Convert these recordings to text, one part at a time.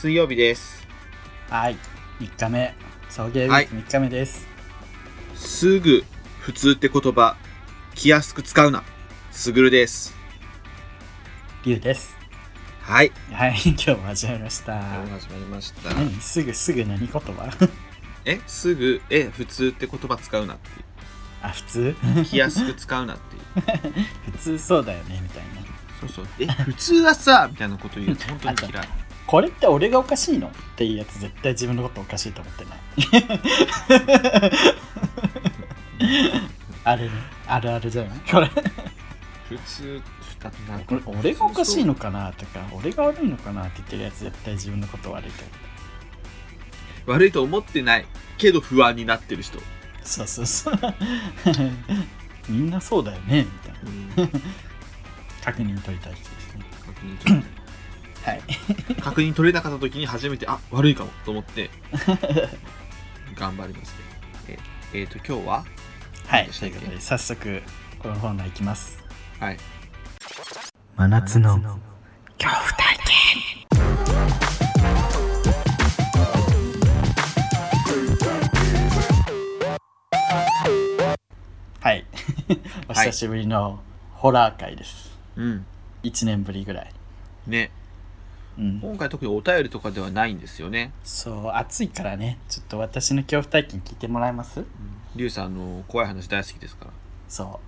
水曜日です。はい、3日目、送迎ウィはいーク3日目です。すぐ普通って言葉、気安く使うな。すぐるです。りゅうです。はい。はい、今日も始まりました。始まりました。何？すぐすぐ何言葉？え、すぐ、え、普通って言葉使うなっていあ、普通？う。気安く使うなっていう。普通そうだよね、みたいな。そうそう。え、普通はさ、みたいなこと言うと本当に嫌い。これって俺がおかしいの？っていうやつ絶対自分のことおかしいと思ってない。あれね、あるあるじゃない？これ。普通、だってなんこれ俺がおかしいのかなとか、俺が悪いのかなって言ってるやつ絶対自分のこと悪いと思う。悪いと思ってないけど不安になってる人。そうそうそう。みんなそうだよね、みたいな。うん 確認取りたい人ですね。確認取れないはい。確認取れなかった時に初めてあ悪いかもと思って 頑張りますねええーと今日は？はい。ということで、早速、この本題いきます。はい真夏の恐怖体験はい。お久しぶりのホラー会です。うん1年ぶりぐらい。ねうん。今回特にお便りとかではないんですよねそう、暑いからね、ちょっと私の恐怖体験聞いてもらえます？リュウさんあの怖い話大好きですからそ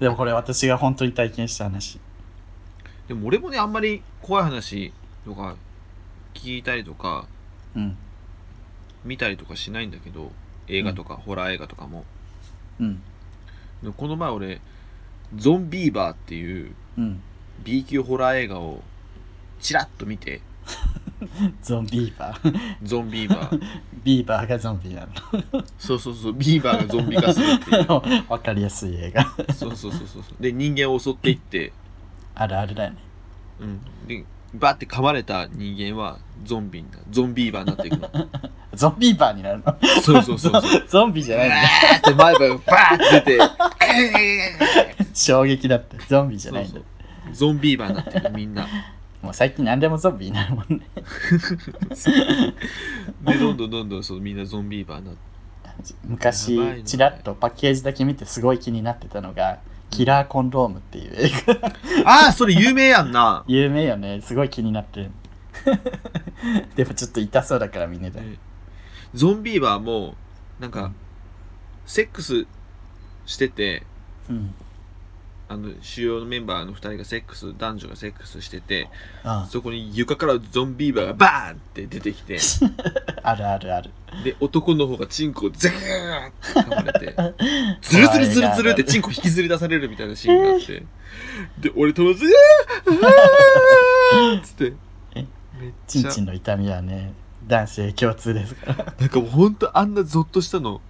う。でもこれ私が本当に体験した話。でも俺もねあんまり怖い話とか聞いたりとかうん。見たりとかしないんだけど映画とか、ホラー映画とかもうん。この前俺ゾンビーバーっていううん。B 級ホラー映画をチラッと見て。ゾンビーバー。ゾンビーバー。ビーバーがゾンビなそうそうそう。ビーバーがゾンビ化するっていう。かりやすい映画。そうそうそうそうで人間を襲っていって、あるあるだよね。うん、でバーって噛まれた人間はゾンビになゾンビーバーになっていくの。ゾンビーバーになるの？そうそうそうそう。ゾンビじゃないんだ。ーって前歯がバーって出て。衝撃だって。ゾンビじゃないんだ。ゾンビーバーになってるみんなもう最近何でもゾンビになるもんね。でどんどんどんどんそうみんなゾンビーバーになって昔ちらっとパッケージだけ見てすごい気になってたのが、キラーコンドームっていう映画。ああそれ有名やんな 有名よね。すごい気になってる。でもちょっと痛そうだからみんなで。ねゾンビーバーもなんかセックスしててうん。あの主要のメンバーの2人がセックス男女がセックスしててあそこに床からゾンビーバーがバーンって出てきて。あるあるある。で男の方がチンコをズーッて噛まれて ズルズルズルズルってチンコ引きずり出されるみたいなシーンがあって。で俺友達が「あーっつって。えめっチンちゃ。チンの痛みはね、男性共通ですから。なんかもうほんとあんなゾッとしたの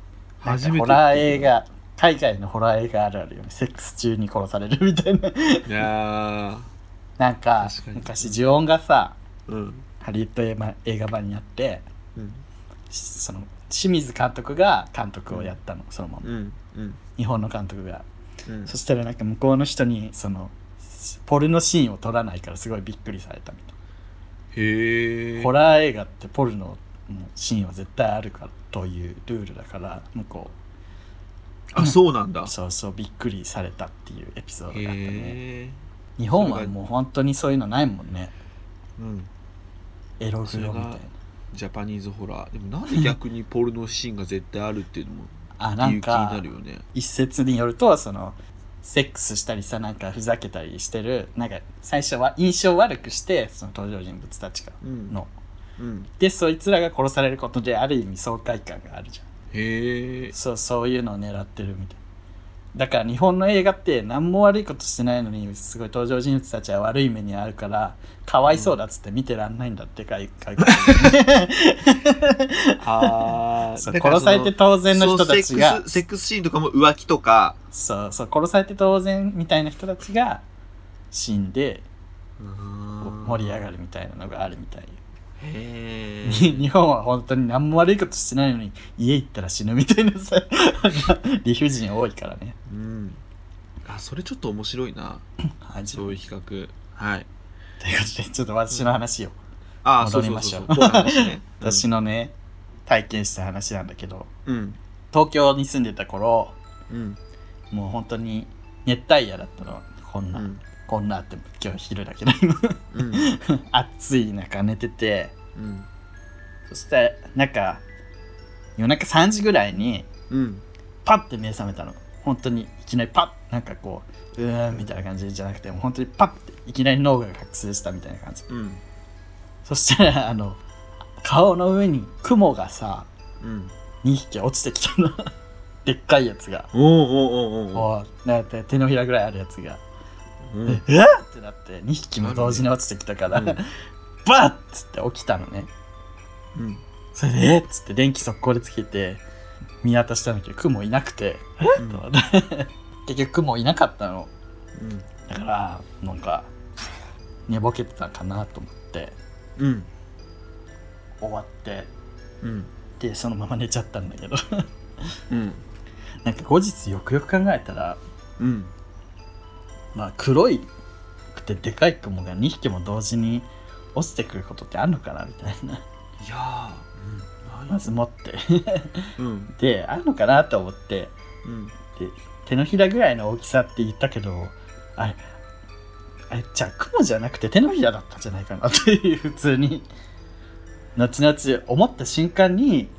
初めてホラー映画、海外のホラー映画あるあるよね。セックス中に殺されるみたいな。いやなんか昔呪音がさ、ーうんハリウッド映画映画版にあって、うんしその清水監督が監督をやったの、そのまま。うんうん日本の監督が。うんそしたらなんか向こうの人に、その、ポルノシーンを撮らないからすごいびっくりされたみたいへえな。ホラー映画ってポルノのシーンは絶対あるからというルールだから、向こあそうなんだ。う、そうそうびっくりされたっていうエピソードがあったね。日本はもう本当にそういうのないもんね。うん。エログそれがロみたいな。ジャパニーズホラー。でもなんで逆にポルノシーンが絶対あるっていうのもあ、なん理由気になかるよね。一説によるとそのセックスしたりさなんかふざけたりしてるなんか最初は印象悪くしてその登場人物たちがうん。の。うんでそいつらが殺されることである意味爽快感があるじゃんへえそうそういうのを狙ってるみたい。だから日本の映画って何も悪いことしてないのにすごい登場人物たちは悪い目にあるからかわいそうだっつって見てらんないんだって外外国人あそう殺されて当然の人たちが。セックスセックスシーンとかも浮気とか。そうそう殺されて当然みたいな人たちが死んで盛り上がるみたいなのがあるみたいよへに 日本は本当に何も悪いことしてないのに家行ったら死ぬみたいなさ 理不尽多いからね。うん。あそれちょっと面白いな。はいそういう比較はい。ということでちょっと私の話をああ戻りましょう。そうそうそうこう。いう話ね。私のね体験した話なんだけどうん。東京に住んでた頃うん。もう本当に熱帯夜だったのこんな、うんこんなって今日昼だけど。今うん。暑い中寝てて。うん。そしてなんか夜中3時ぐらいにうん。パッて目覚めたの。本当にいきなりパッなんかこううーんみたいな感じじゃなくてもう本当にパッていきなり脳が覚醒したみたいな感じ。うん。そしたらあの顔の上に雲がさうん。2匹落ちてきたの。でっかいやつが。おうおうおうおう。こうなんか手のひらぐらいあるやつがうん。でうわっってなって2匹も同時に落ちてきたから、うん バッつって起きたのね。うん。それでえ？っつって電気速攻でつけて見渡したんだけど雲いなくて。うん。結局雲いなかったの。うん。だからなんか寝ぼけてたかなと思って。うん。終わって。うん。でそのまま寝ちゃったんだけど。うん。なんか後日よくよく考えたらうんまあ黒いくてでかい雲が2匹も同時に落ちてくることってあるのかなみたいな。いやーうんまず持って。うん。であるのかなと思って。うん。で手のひらぐらいの大きさって言ったけどあれあれじゃあ雲じゃなくて手のひらだったんじゃないかなっていう 普通に。後々思った瞬間に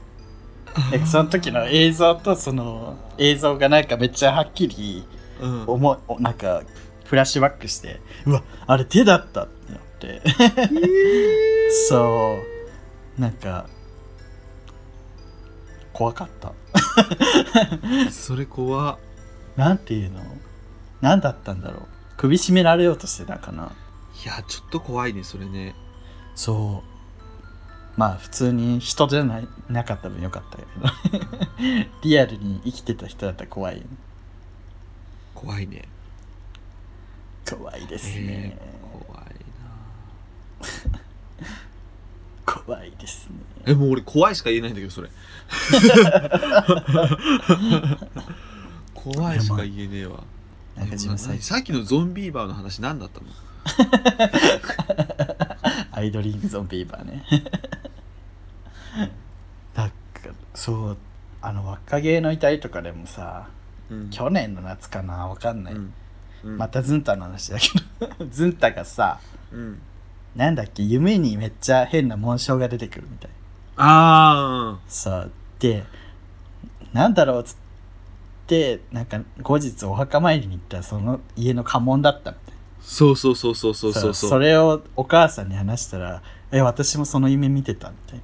その時の映像とその映像がなんかめっちゃはっきりうん思いおなんかフラッシュバックしてうわあれ手だったってなって。そう。なんか怖かった。それ怖。っなんていうの？何だったんだろう。首絞められようとしてたかな。いやちょっと怖いねそれね。そう。まあ普通に人じゃないなかった分よかったけど。リアルに生きてた人だったら怖いよね怖いね。怖いですね、えー怖い 怖いですね。なえもう俺怖いしか言えないんだけどそれ。怖いしか言えねえわ。なんか自分最近さっきのゾンビーバーの話何だったの？アイドリングゾンビーバーね。なんかそうあの若芸の遺体とかでもさうん。去年の夏かなわかんない、うん。うん。またズンタの話だけど。ズンタがさうん。なんだっけ夢にめっちゃ変な紋章が出てくるみたい。あさでなんだろうっつってなんか後日お墓参りに行ったらその家の家紋だったみたい。あそうそうそうそうそうなそう。そうそれをお母さんに話したら「え私もその夢見てた」みたい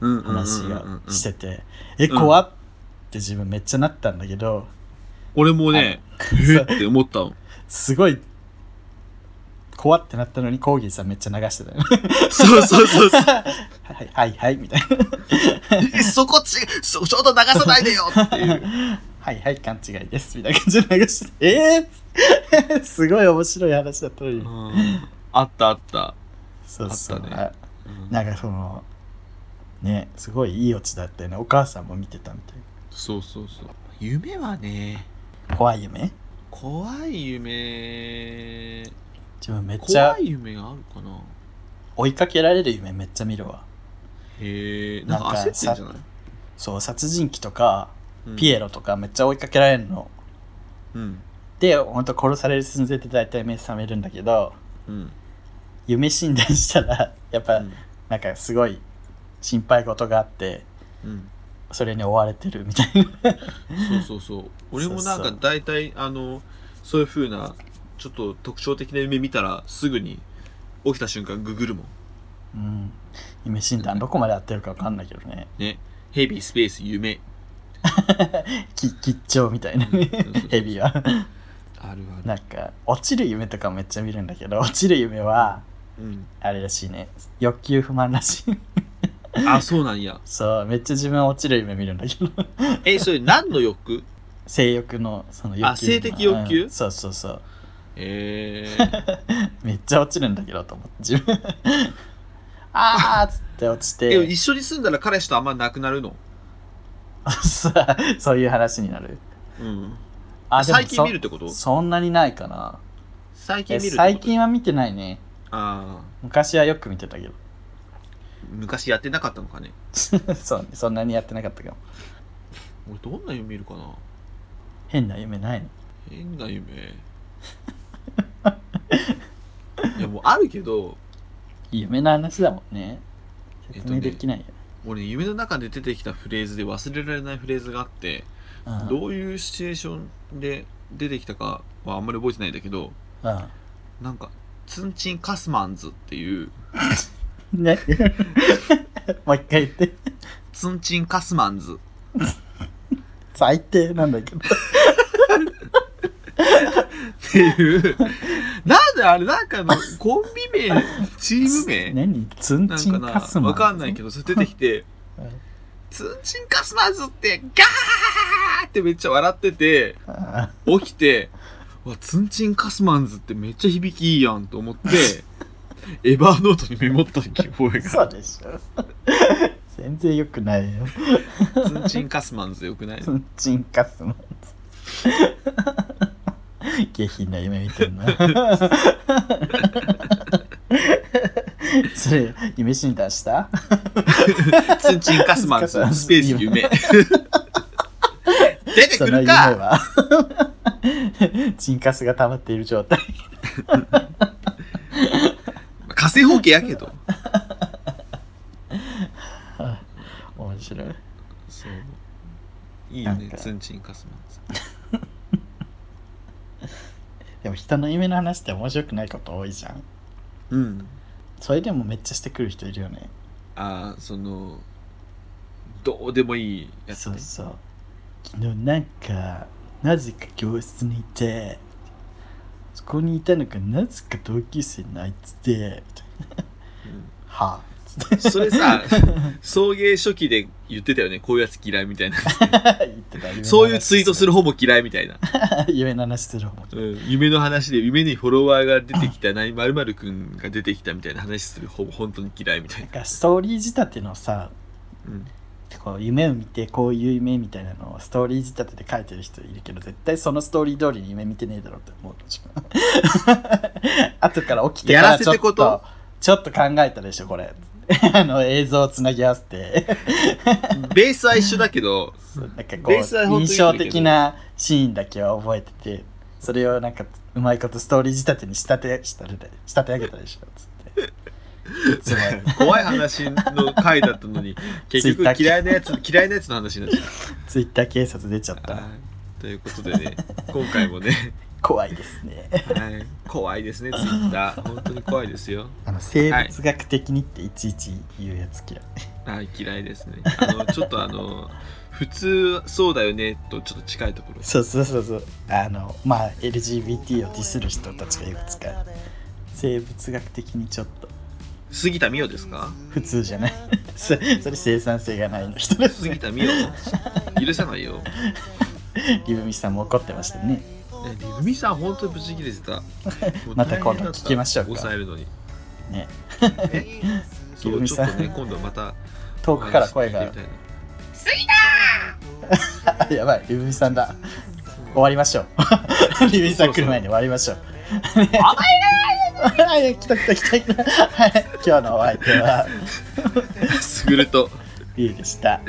うんな話がしててて「え怖っ!」って自分めっちゃなったんだけど俺もねえって思ったの。すごい怖ってなったのにコーギーさんめっちゃ流してたよそうそうそうそう。はいはいはいみたいな。そこちそちょうど流さないでよっていう。はいはい勘違いです。みたいな感じで流してて。えー、すごい面白い話だったのに。うん。あったあった。そうそう。ね。なんかそのねすごいいいオチだったよね。お母さんも見てたみたいそうそうそう。夢はね怖い夢？怖い夢。自分めっちゃ怖い夢があるかな。追いかけられる夢めっちゃ見るわ。へえ。なんか焦ってんじゃない？そう殺人鬼とかうん。ピエロとかめっちゃ追いかけられるの、うん。でほんと殺される寸前で大体目覚めるんだけどうん。夢診断したらやっぱうん。なんかすごい心配事があってうんそれに追われてるみたいな。そうそうそう。俺もなんか大体あのそういう風なちょっと特徴的な夢見たらすぐに起きた瞬間ググるもん。うん。夢診断どこまで合ってるか分かんないけどね。ね。ヘビースペース夢。き吉兆みたいなね。ヘビは。あるある。なんか落ちる夢とかめっちゃ見るんだけど落ちる夢はうん。あれらしいね。欲求不満らしいあそうなんや。そうめっちゃ自分は落ちる夢見るんだけど。えそれ何の欲？性欲のその欲求あ性的欲求？うん。そうそうそう。えー、めっちゃ落ちるんだけどと思って自分。あーっつって落ちて。でも一緒に住んだら彼氏とあんまなくなるの？そうそういう話になる。うん。あでも最近見るってこと？そそんなにないかな。最近え見るってこと？最近は見てないね。あ昔はよく見てたけど。あ昔やってなかったのかね。そうねそんなにやってなかったかも。俺どんな夢見るかな。変な夢ないの？変な夢。いやもうあるけど。夢の話だもんね。説えっとね明できないよ、俺夢の中で出てきたフレーズで忘れられないフレーズがあってうんどういうシチュエーションで出てきたかはあんまり覚えてないんだけどうんなんかツンチンカスマンズっていう ね。もう一回言って。ツンチンカスマンズ。最低なんだけど。っていう。なんであれなんかあのコンビ名チーム名？何？ツンチなんかなンカスマンわかんないけどそれ出てきて。う んツンチンカスマンズってガーってめっちゃ笑っててあ起きてわツンチンカスマンズってめっちゃ響きいいやんと思って エバーノートにメモった覚えが。そうでしょ。全然よくないよ。ツンチンカスマンズよくない？ツンチンカスマン 下品な夢見てんな。それ夢診断した？ツンチンカスマンズ。スペース夢。出てその夢くるかは。チンカスが溜まっている状態火星方形やけど。面白い。そう。いいよねツンチンカスマンズ でも人の夢の話って面白くないこと多いじゃん。うん。それでもめっちゃしてくる人いるよね。ああそのどうでもいいやつね。そうそう。昨日なんかなぜか教室にいてそこにいたのがなぜか同級生のあいつでみたいな はあ。それさ送迎初期で言ってたよね。こういうやつ嫌いみたいな。言ってた。そういうツイートする方も嫌いみたいな、夢の話する方も。うん、夢の話で夢にフォロワーが出てきた何〇〇くんが出てきたみたいな話する方も本当に嫌いみたいな、なんかストーリー仕立てのさうん、こう夢を見てこういう夢みたいなのをストーリー仕立てで書いてる人いるけど絶対そのストーリー通りに夢見てねえだろうって思う 後から起きてかやららちょっせてことと？ちょっと考えたでしょこれ。あの映像をつなぎ合わせて。ベースは一緒だけどなんかこう印象的なシーンだけは覚えててそれをなんかうまいことストーリー仕立てに仕立て仕立て仕立て上げたでしょつって。怖い話の回だったのに 結局嫌いなやつ嫌いなやつの話になっちゃっツイッター警察出ちゃったということでね 今回もね、怖いですね。はい、怖いですねツイッター。本当に怖いですよ。あの生物学的にっていちいち言うやつ嫌い、はい。嫌いですね。あのちょっとあの 普通そうだよねとちょっと近いところ。そうそうそうそう。あのまあ LGBT をディスる人たちがよく使う。生物学的にちょっと。杉田美代ですか？普通じゃない。そそれ生産性がないの人杉田美代許さないよ リブミさんも怒ってましたね。ねリブミさん本当にブチ切れてた。また今度聞きましょうか。抑えるのに。ね。リブミさんね今度また遠くから声が。お話ししてみたやばいリブミさんだ。終わりましょう。リブミさん来る前に終わりましょう。お前が来た来た来た来た。はい。今日のお相手は。すぐると。リュウでした。あ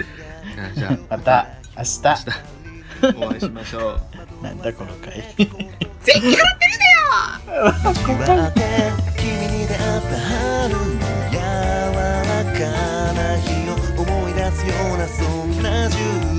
じゃあ。また明日。明日お会いしましょう。なんだこの回祝って 君に出会った春の柔らかな日を思い出すようなそん